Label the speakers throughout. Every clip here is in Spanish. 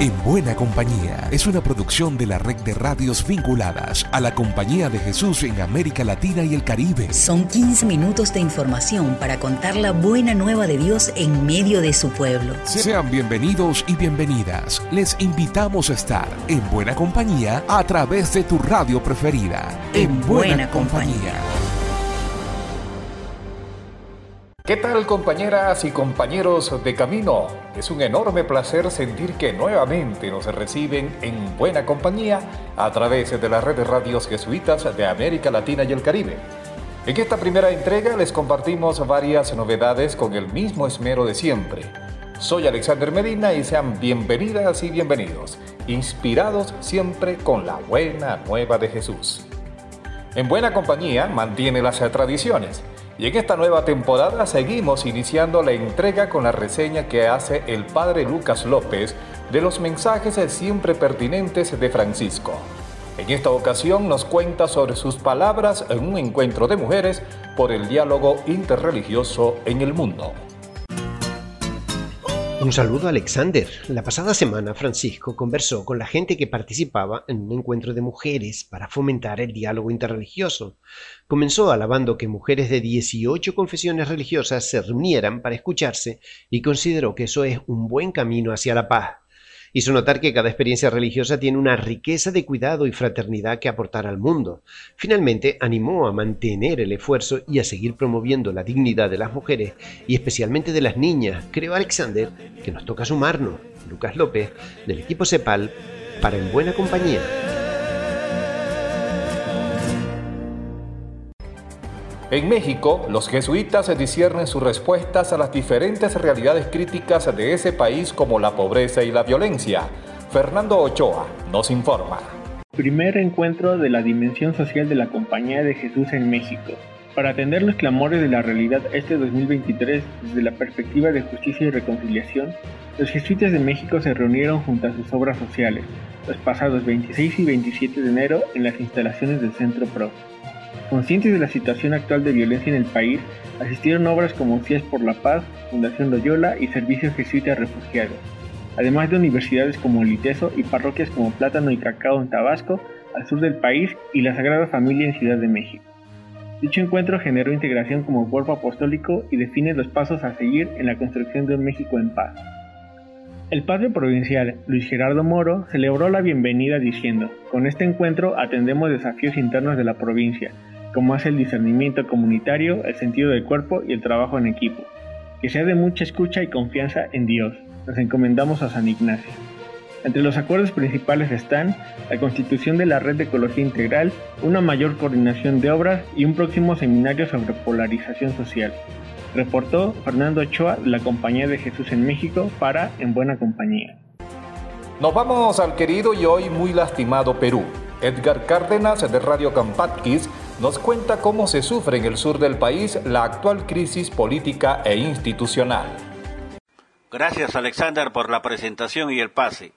Speaker 1: En Buena Compañía es una producción de la red de radios vinculadas a la Compañía de Jesús en América Latina y el Caribe.
Speaker 2: Son 15 minutos de información para contar la buena nueva de Dios en medio de su pueblo.
Speaker 1: Sean bienvenidos y bienvenidas. Les invitamos a estar en Buena Compañía a través de tu radio preferida. En, Buena, compañía.
Speaker 3: ¿Qué tal compañeras y compañeros de camino? Es un enorme placer sentir que nuevamente nos reciben en buena compañía a través de la red de radios jesuitas de América Latina y el Caribe. En esta primera entrega les compartimos varias novedades con el mismo esmero de siempre. Soy Alexander Medina y sean bienvenidas y bienvenidos, inspirados siempre con la buena nueva de Jesús. En buena compañía mantiene las tradiciones y en esta nueva temporada seguimos iniciando la entrega con la reseña que hace el padre Lucas López de los mensajes siempre pertinentes de Francisco. En esta ocasión nos cuenta sobre sus palabras en un encuentro de mujeres por el diálogo interreligioso en el mundo.
Speaker 4: Un saludo a Alexander. La pasada semana Francisco conversó con la gente que participaba en un encuentro de mujeres para fomentar el diálogo interreligioso. Comenzó alabando que mujeres de 18 confesiones religiosas se reunieran para escucharse y consideró que eso es un buen camino hacia la paz. Hizo notar que cada experiencia religiosa tiene una riqueza de cuidado y fraternidad que aportar al mundo. Finalmente, animó a mantener el esfuerzo y a seguir promoviendo la dignidad de las mujeres y especialmente de las niñas. Creo, Alexander, que nos toca sumarnos. Lucas López, del equipo CEPAL, para En Buena Compañía.
Speaker 3: En México, los jesuitas disciernen sus respuestas a las diferentes realidades críticas de ese país como la pobreza y la violencia. Fernando Ochoa nos informa.
Speaker 5: Primer encuentro de la dimensión social de la Compañía de Jesús en México. Para atender los clamores de la realidad este 2023 desde la perspectiva de justicia y reconciliación, los jesuitas de México se reunieron junto a sus obras sociales los pasados 26 y 27 de enero en las instalaciones del Centro PRO. Conscientes de la situación actual de violencia en el país, asistieron obras como CIES por la Paz, Fundación Loyola y Servicios Jesuitas Refugiados, además de universidades como el ITESO y parroquias como Plátano y Cacao en Tabasco, al sur del país, y la Sagrada Familia en Ciudad de México. Dicho encuentro generó integración como cuerpo apostólico y define los pasos a seguir en la construcción de un México en paz. El padre provincial Luis Gerardo Moro celebró la bienvenida diciendo, con este encuentro atendemos desafíos internos de la provincia, como hace el discernimiento comunitario, el sentido del cuerpo y el trabajo en equipo. Que sea de mucha escucha y confianza en Dios. Nos encomendamos a San Ignacio. Entre los acuerdos principales están la constitución de la Red de Ecología Integral, una mayor coordinación de obras y un próximo seminario sobre polarización social. Reportó Fernando Ochoa de la Compañía de Jesús en México para En Buena Compañía.
Speaker 3: Nos vamos al querido y hoy muy lastimado Perú. Edgar Cárdenas de Radio Campatquis nos cuenta cómo se sufre en el sur del país la actual crisis política e institucional.
Speaker 6: Gracias Alexander por la presentación y el pase.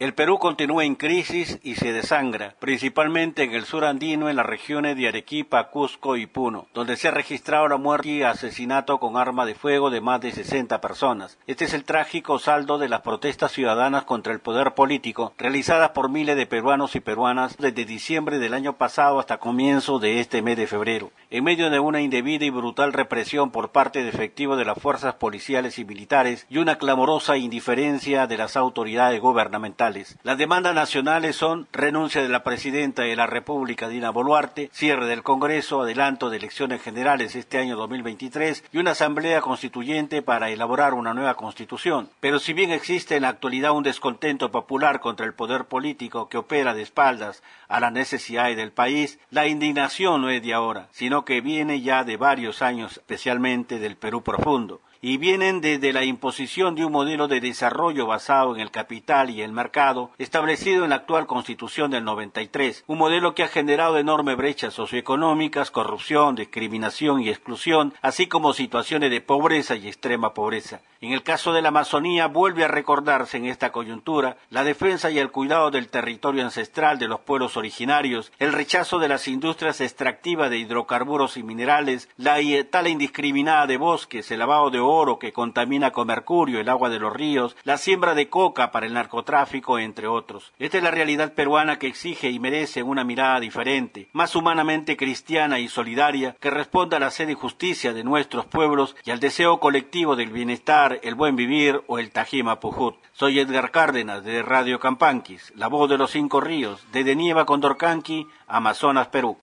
Speaker 6: El Perú continúa en crisis y se desangra, principalmente en el sur andino, en las regiones de Arequipa, Cusco y Puno, donde se ha registrado la muerte y asesinato con arma de fuego de más de 60 personas. Este es el trágico saldo de las protestas ciudadanas contra el poder político, realizadas por miles de peruanos y peruanas desde diciembre del año pasado hasta comienzo de este mes de febrero, en medio de una indebida y brutal represión por parte de efectivos de las fuerzas policiales y militares y una clamorosa indiferencia de las autoridades gubernamentales. Las demandas nacionales son renuncia de la presidenta de la República, Dina Boluarte, cierre del Congreso, adelanto de elecciones generales este año 2023 y una asamblea constituyente para elaborar una nueva constitución. Pero si bien existe en la actualidad un descontento popular contra el poder político que opera de espaldas a las necesidades del país, la indignación no es de ahora, sino que viene ya de varios años, especialmente del Perú profundo y vienen desde la imposición de un modelo de desarrollo basado en el capital y el mercado establecido en la actual Constitución del 93, un modelo que ha generado enormes brechas socioeconómicas, corrupción, discriminación y exclusión, así como situaciones de pobreza y extrema pobreza. En el caso de la Amazonía vuelve a recordarse en esta coyuntura la defensa y el cuidado del territorio ancestral de los pueblos originarios, el rechazo de las industrias extractivas de hidrocarburos y minerales, la tala indiscriminada de bosques, el lavado de oro que contamina con mercurio el agua de los ríos, la siembra de coca para el narcotráfico, entre otros. Esta es la realidad peruana que exige y merece una mirada diferente, más humanamente cristiana y solidaria, que responda a la sed y justicia de nuestros pueblos y al deseo colectivo del bienestar, el buen vivir o el Tajima Pujut. Soy Edgar Cárdenas de Radio Campanquis, la voz de los cinco ríos, desde Nieva Condorcanqui, Amazonas, Perú.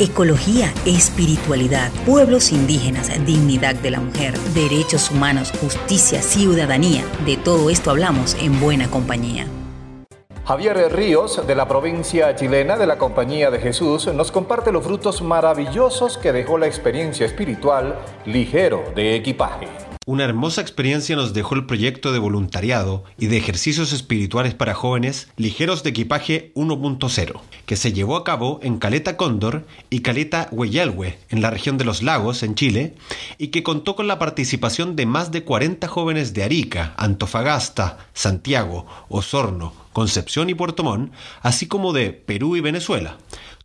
Speaker 2: Ecología, espiritualidad, pueblos indígenas, dignidad de la mujer, derechos humanos, justicia, ciudadanía. De todo esto hablamos en buena compañía.
Speaker 3: Javier Ríos, de la provincia chilena de la Compañía de Jesús, nos comparte los frutos maravillosos que dejó la experiencia espiritual ligero de equipaje.
Speaker 4: Una hermosa experiencia nos dejó el proyecto de voluntariado y de ejercicios espirituales para jóvenes ligeros de equipaje 1.0, que se llevó a cabo en Caleta Cóndor y Caleta Hueyalhue, en la región de los lagos, en Chile, y que contó con la participación de más de 40 jóvenes de Arica, Antofagasta, Santiago, Osorno, Concepción y Puerto Montt, así como de Perú y Venezuela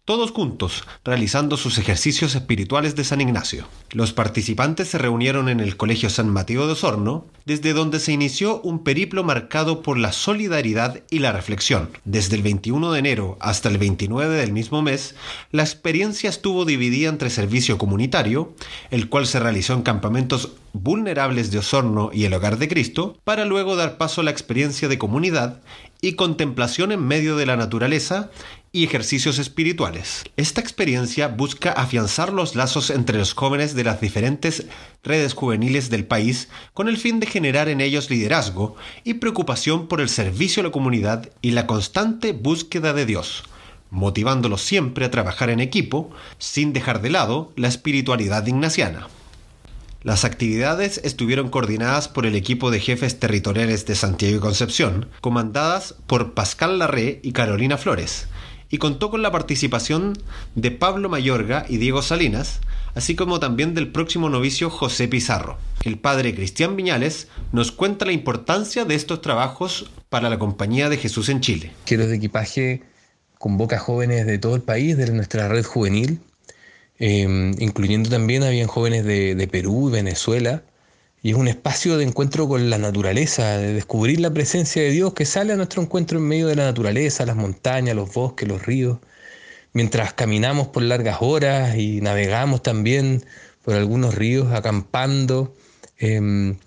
Speaker 4: todos juntos, realizando sus ejercicios espirituales de San Ignacio. Los participantes se reunieron en el Colegio San Mateo de Osorno, desde donde se inició un periplo marcado por la solidaridad y la reflexión. Desde el 21 de enero hasta el 29 del mismo mes, la experiencia estuvo dividida entre servicio comunitario, el cual se realizó en campamentos vulnerables de Osorno y el Hogar de Cristo, para luego dar paso a la experiencia de comunidad y contemplación en medio de la naturaleza y ejercicios espirituales. Esta experiencia busca afianzar los lazos entre los jóvenes de las diferentes redes juveniles del país con el fin de generar en ellos liderazgo y preocupación por el servicio a la comunidad y la constante búsqueda de Dios, motivándolos siempre a trabajar en equipo sin dejar de lado la espiritualidad ignaciana. Las actividades estuvieron coordinadas por el equipo de jefes territoriales de Santiago y Concepción, comandadas por Pascal Larré y Carolina Flores, y contó con la participación de Pablo Mayorga y Diego Salinas, así como también del próximo novicio José Pizarro. El padre Cristian Viñales nos cuenta la importancia de estos trabajos para la Compañía de Jesús en Chile.
Speaker 7: Quiero de equipaje convoca jóvenes de todo el país, de nuestra red juvenil, eh, incluyendo también habían jóvenes de, de Perú y Venezuela, y es un espacio de encuentro con la naturaleza, de descubrir la presencia de Dios que sale a nuestro encuentro en medio de la naturaleza, las montañas, los bosques, los ríos. Mientras caminamos por largas horas y navegamos también por algunos ríos acampando, em,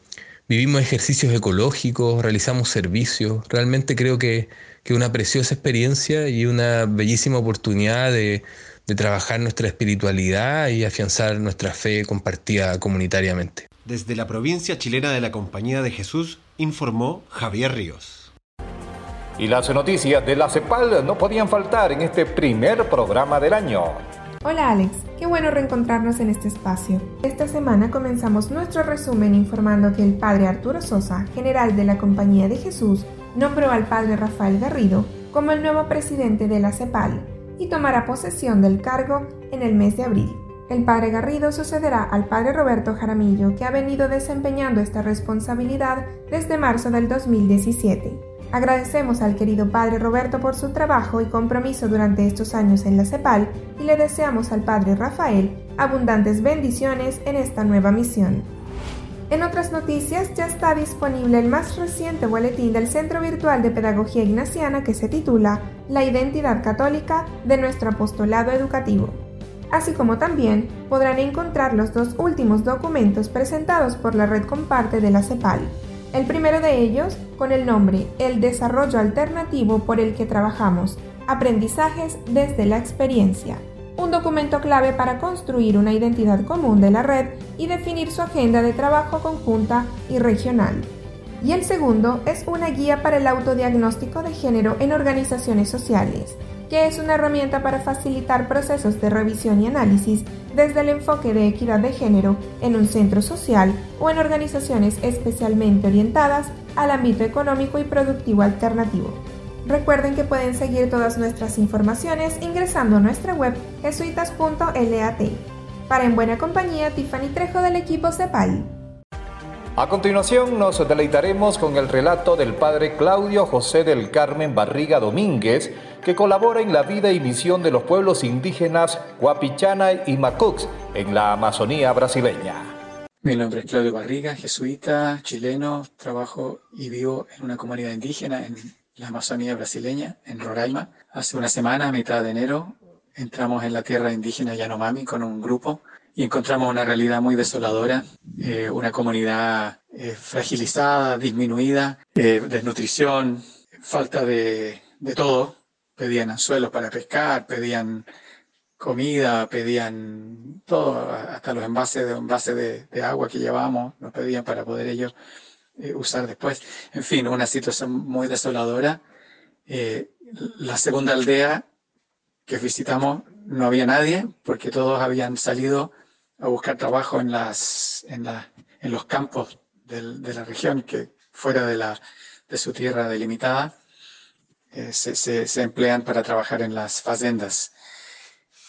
Speaker 7: vivimos ejercicios ecológicos, realizamos servicios. Realmente creo que es una preciosa experiencia y una bellísima oportunidad de, de trabajar nuestra espiritualidad y afianzar nuestra fe compartida comunitariamente.
Speaker 4: Desde la provincia chilena de la Compañía de Jesús, informó Javier Ríos.
Speaker 3: Y las noticias de la CEPAL no podían faltar en este primer programa del año.
Speaker 8: Hola Alex, qué bueno reencontrarnos en este espacio. Esta semana comenzamos nuestro resumen informando que el padre Arturo Sosa, general de la Compañía de Jesús, nombró al padre Rafael Garrido como el nuevo presidente de la CEPAL y tomará posesión del cargo en el mes de abril. El padre Garrido sucederá al padre Roberto Jaramillo, que ha venido desempeñando esta responsabilidad desde marzo del 2017. Agradecemos al querido padre Roberto por su trabajo y compromiso durante estos años en la CEPAL y le deseamos al padre Rafael abundantes bendiciones en esta nueva misión. En otras noticias, ya está disponible el más reciente boletín del Centro Virtual de Pedagogía Ignaciana que se titula La identidad católica de nuestro apostolado educativo así como también podrán encontrar los dos últimos documentos presentados por la red comparte de la CEPAL. El primero de ellos con el nombre El desarrollo alternativo por el que trabajamos, aprendizajes desde la experiencia, un documento clave para construir una identidad común de la red y definir su agenda de trabajo conjunta y regional. Y el segundo es una guía para el autodiagnóstico de género en organizaciones sociales, que es una herramienta para facilitar procesos de revisión y análisis desde el enfoque de equidad de género en un centro social o en organizaciones especialmente orientadas al ámbito económico y productivo alternativo. Recuerden que pueden seguir todas nuestras informaciones ingresando a nuestra web jesuitas.lat. Para En Buena Compañía, Tiffany Trejo del equipo CEPAL.
Speaker 3: A continuación nos deleitaremos con el relato del padre Claudio José del Carmen Barriga Domínguez, que colabora en la vida y misión de los pueblos indígenas Guapichana y Macux en la Amazonía brasileña.
Speaker 9: Mi nombre es Claudio Barriga, jesuita, chileno, trabajo y vivo en una comunidad indígena en la Amazonía brasileña, en Roraima. Hace una semana, a mitad de enero, entramos en la tierra indígena Yanomami con un grupo y encontramos una realidad muy desoladora, eh, una comunidad eh, fragilizada, disminuida, eh, desnutrición, falta de, de todo. Pedían anzuelos para pescar, pedían comida, pedían todo, hasta los envases de, envases de, agua que llevábamos, nos pedían para poder ellos eh, usar después. En fin, una situación muy desoladora. Eh, la segunda aldea que visitamos no había nadie porque todos habían salido a buscar trabajo en, las, en, la, en los campos de la región, que fuera de, la, de su tierra delimitada, eh, se, emplean para trabajar en las fazendas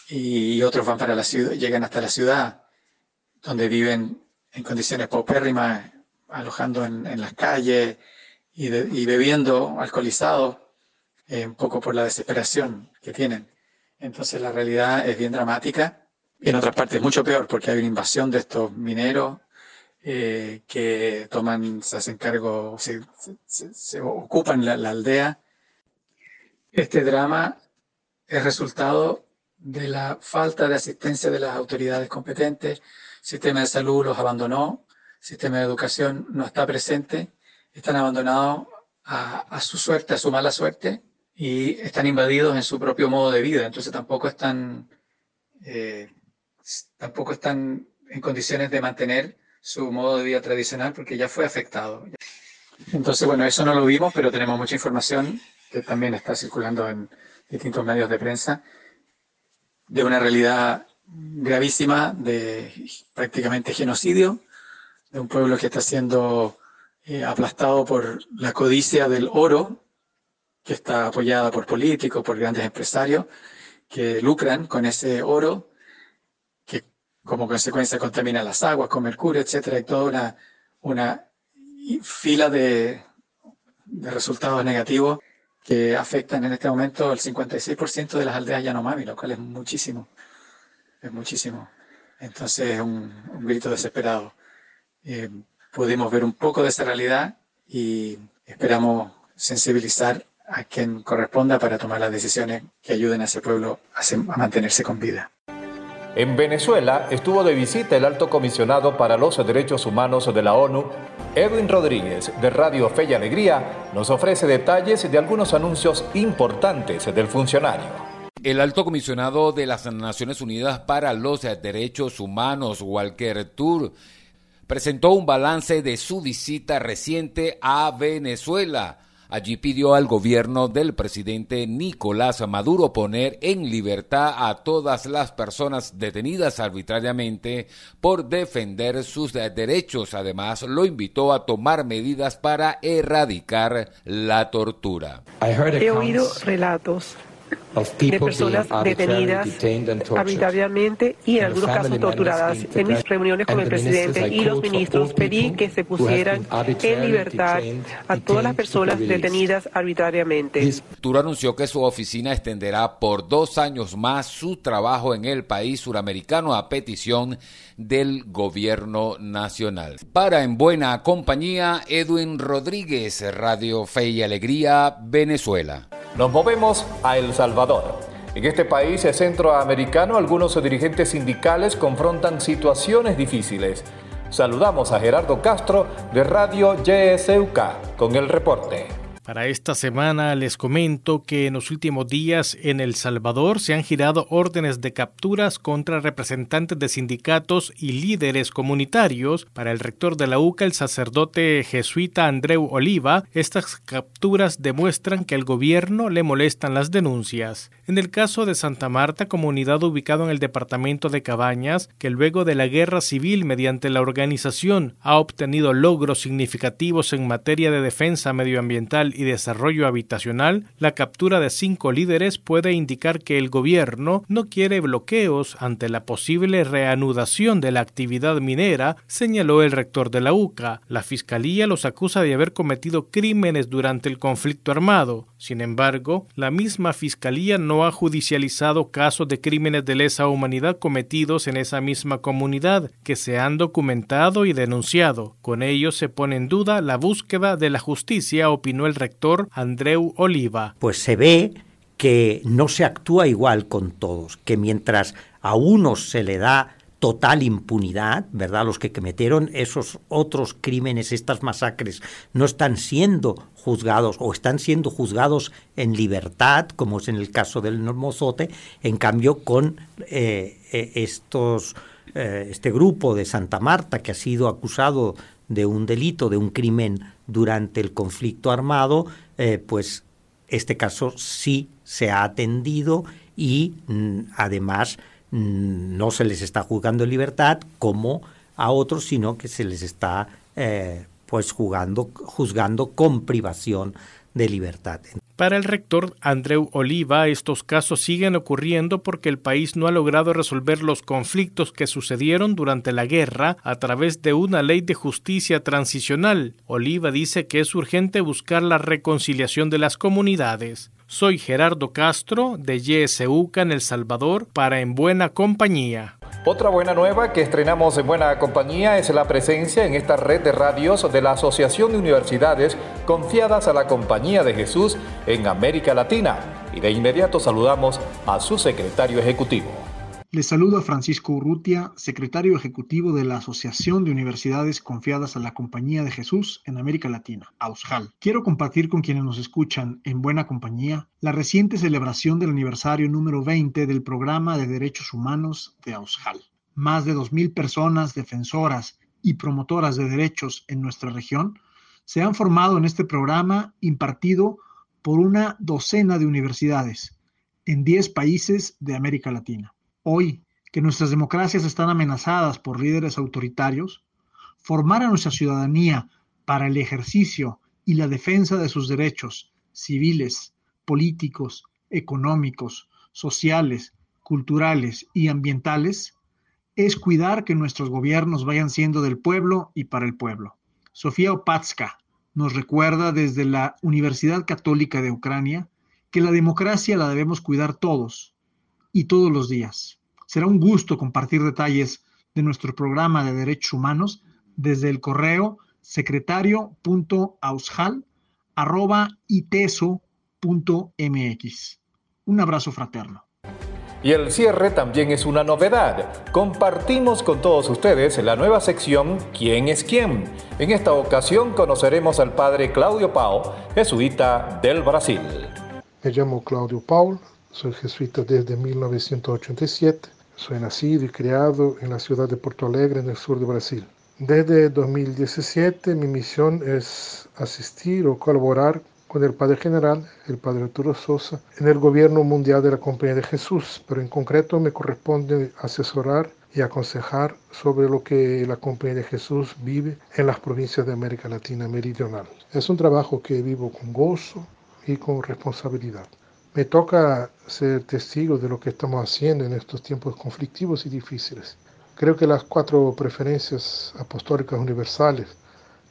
Speaker 9: y otros van para la ciudad, llegan hasta la ciudad, donde viven en condiciones paupérrimas, alojando en, las calles y, bebiendo alcoholizados, eh, un poco por la desesperación que tienen. Entonces la realidad es bien dramática y en otras partes mucho peor porque hay una invasión de estos mineros eh, que toman, se hacen cargo, se, ocupan la aldea. Este drama es resultado de la falta de asistencia de las autoridades competentes, sistema de salud los abandonó, sistema de educación no está presente, están abandonados a, su suerte, a su mala suerte, y están invadidos en su propio modo de vida, entonces tampoco están, eh, tampoco están en condiciones de mantener su modo de vida tradicional porque ya fue afectado. Entonces, bueno, eso no lo vimos, pero tenemos mucha información que también está circulando en distintos medios de prensa de una realidad gravísima de prácticamente genocidio, de un pueblo que está siendo eh, aplastado por la codicia del oro, que está apoyada por políticos, por grandes empresarios, que lucran con ese oro, que como consecuencia contamina las aguas con mercurio, etcétera, y toda una, una fila de resultados negativos que afectan en este momento el 56% de las aldeas Yanomami, lo cual es muchísimo, es muchísimo. Entonces es un, grito desesperado. Eh, pudimos ver un poco de esa realidad y esperamos sensibilizar a quien corresponda para tomar las decisiones que ayuden a ese pueblo a mantenerse con vida.
Speaker 3: En Venezuela estuvo de visita el alto comisionado para los derechos humanos de la ONU, Edwin Rodríguez, de Radio Fe y Alegría, nos ofrece detalles de algunos anuncios importantes del funcionario.
Speaker 10: El alto comisionado de las Naciones Unidas para los Derechos Humanos, Walker Tour, presentó un balance de su visita reciente a Venezuela Allí pidió al gobierno del presidente Nicolás Maduro poner en libertad a todas las personas detenidas arbitrariamente por defender sus derechos. Además, lo invitó a tomar medidas para erradicar la tortura.
Speaker 11: He oído relatos de personas detenidas arbitrariamente y en algunos casos torturadas. En mis reuniones con el presidente y los ministros pedí que se pusieran en libertad a todas las personas detenidas arbitrariamente.
Speaker 10: Turo anunció que su oficina extenderá por dos años más su trabajo en el país suramericano a petición del gobierno nacional. Para En Buena Compañía, Edwin Rodríguez, Radio Fe y Alegría, Venezuela.
Speaker 3: Nos movemos a El Salvador. En este país centroamericano algunos dirigentes sindicales confrontan situaciones difíciles. Saludamos a Gerardo Castro de Radio YSUK con el reporte.
Speaker 12: Para esta semana les comento que en los últimos días en El Salvador se han girado órdenes de capturas contra representantes de sindicatos y líderes comunitarios. Para el rector de la UCA, el sacerdote jesuita Andreu Oliva, estas capturas demuestran que al gobierno le molestan las denuncias. En el caso de Santa Marta, comunidad ubicada en el departamento de Cabañas, que luego de la guerra civil mediante la organización ha obtenido logros significativos en materia de defensa medioambiental y Desarrollo Habitacional, la captura de cinco líderes puede indicar que el gobierno no quiere bloqueos ante la posible reanudación de la actividad minera, señaló el rector de la UCA. La fiscalía los acusa de haber cometido crímenes durante el conflicto armado. Sin embargo, la misma Fiscalía no ha judicializado casos de crímenes de lesa humanidad cometidos en esa misma comunidad, que se han documentado y denunciado. Con ello se pone en duda la búsqueda de la justicia, opinó el rector Andreu Oliva.
Speaker 13: Pues se ve que no se actúa igual con todos, que mientras a unos se le da total impunidad, ¿verdad? Los que cometieron esos otros crímenes, estas masacres, no están siendo juzgados o están siendo juzgados en libertad, como es en el caso del Mozote, en cambio con eh, eh, estos, eh, este grupo de Santa Marta que ha sido acusado de un delito, de un crimen durante el conflicto armado, pues este caso sí se ha atendido y mm, además Mm, no se les está juzgando en libertad como a otros, sino que se les está eh, pues jugando, juzgando con privación de libertad.
Speaker 12: Para el rector Andreu Oliva, estos casos siguen ocurriendo porque el país no ha logrado resolver los conflictos que sucedieron durante la guerra a través de una ley de justicia transicional. Oliva dice que es urgente buscar la reconciliación de las comunidades. Soy Gerardo Castro de YSUCA en El Salvador para En Buena Compañía.
Speaker 3: Otra buena nueva que estrenamos en Buena Compañía es la presencia en esta red de radios de la Asociación de Universidades confiadas a la Compañía de Jesús en América Latina. Y de inmediato saludamos a su secretario ejecutivo.
Speaker 5: Les saluda Francisco Urrutia, secretario ejecutivo de la Asociación de Universidades Confiadas a la Compañía de Jesús en América Latina, AUSJAL. Quiero compartir con quienes nos escuchan en buena compañía la reciente celebración del aniversario número 20 del Programa de Derechos Humanos de AUSJAL. Más de 2.000 personas defensoras y promotoras de derechos en nuestra región se han formado en este programa impartido por una docena de universidades en 10 países de América Latina. Hoy, que nuestras democracias están amenazadas por líderes autoritarios, formar a nuestra ciudadanía para el ejercicio y la defensa de sus derechos civiles, políticos, económicos, sociales, culturales y ambientales es cuidar que nuestros gobiernos vayan siendo del pueblo y para el pueblo. Sofía Opatska nos recuerda desde la Universidad Católica de Ucrania que la democracia la debemos cuidar todos, y todos los días. Será un gusto compartir detalles de nuestro programa de derechos humanos desde el correo secretario.aushal.iteso.mx. Un abrazo fraterno.
Speaker 3: Y el cierre también es una novedad. Compartimos con todos ustedes la nueva sección ¿Quién es quién? En esta ocasión conoceremos al padre Claudio Pau, jesuita del Brasil.
Speaker 14: Me llamo Claudio Paul, soy jesuita desde 1987. Soy nacido y criado en la ciudad de Porto Alegre, en el sur de Brasil. Desde 2017 mi misión es asistir o colaborar con el Padre General, el Padre Arturo Sosa, en el gobierno mundial de la Compañía de Jesús, pero en concreto me corresponde asesorar y aconsejar sobre lo que la Compañía de Jesús vive en las provincias de América Latina Meridional. Es un trabajo que vivo con gozo y con responsabilidad. Me toca ser testigo de lo que estamos haciendo en estos tiempos conflictivos y difíciles. Creo que las cuatro preferencias apostólicas universales,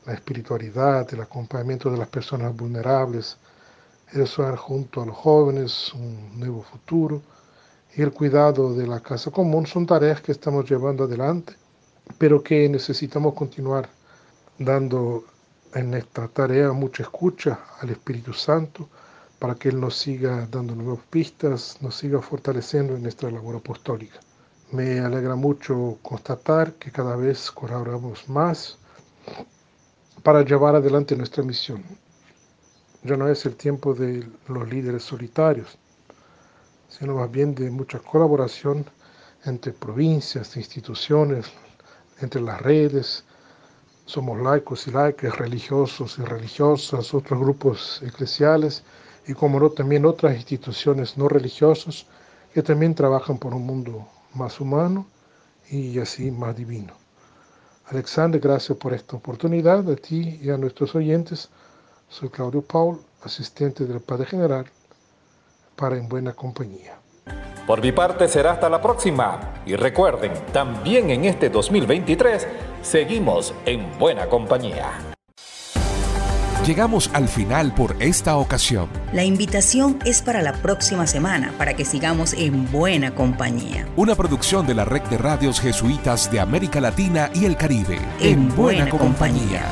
Speaker 14: la espiritualidad, el acompañamiento de las personas vulnerables, el soñar junto a los jóvenes un nuevo futuro y el cuidado de la casa común son tareas que estamos llevando adelante, pero que necesitamos continuar dando en esta tarea mucha escucha al Espíritu Santo, para que Él nos siga dando nuevas pistas, nos siga fortaleciendo en nuestra labor apostólica. Me alegra mucho constatar que cada vez colaboramos más para llevar adelante nuestra misión. Ya no es el tiempo de los líderes solitarios, sino más bien de mucha colaboración entre provincias, instituciones, entre las redes. Somos laicos y laicas, religiosos y religiosas, otros grupos eclesiales y como no también otras instituciones no religiosas que también trabajan por un mundo más humano y así más divino. Alexander, gracias por esta oportunidad, a ti y a nuestros oyentes. Soy Claudio Paul, asistente del Padre General, para En Buena Compañía.
Speaker 3: Por mi parte será hasta la próxima. Y recuerden, también en este 2023 seguimos en Buena Compañía.
Speaker 1: Llegamos al final por esta ocasión.
Speaker 13: La invitación es para la próxima semana para que sigamos en buena compañía.
Speaker 1: Una producción de la red de radios jesuitas de América Latina y el Caribe. En, buena, compañía.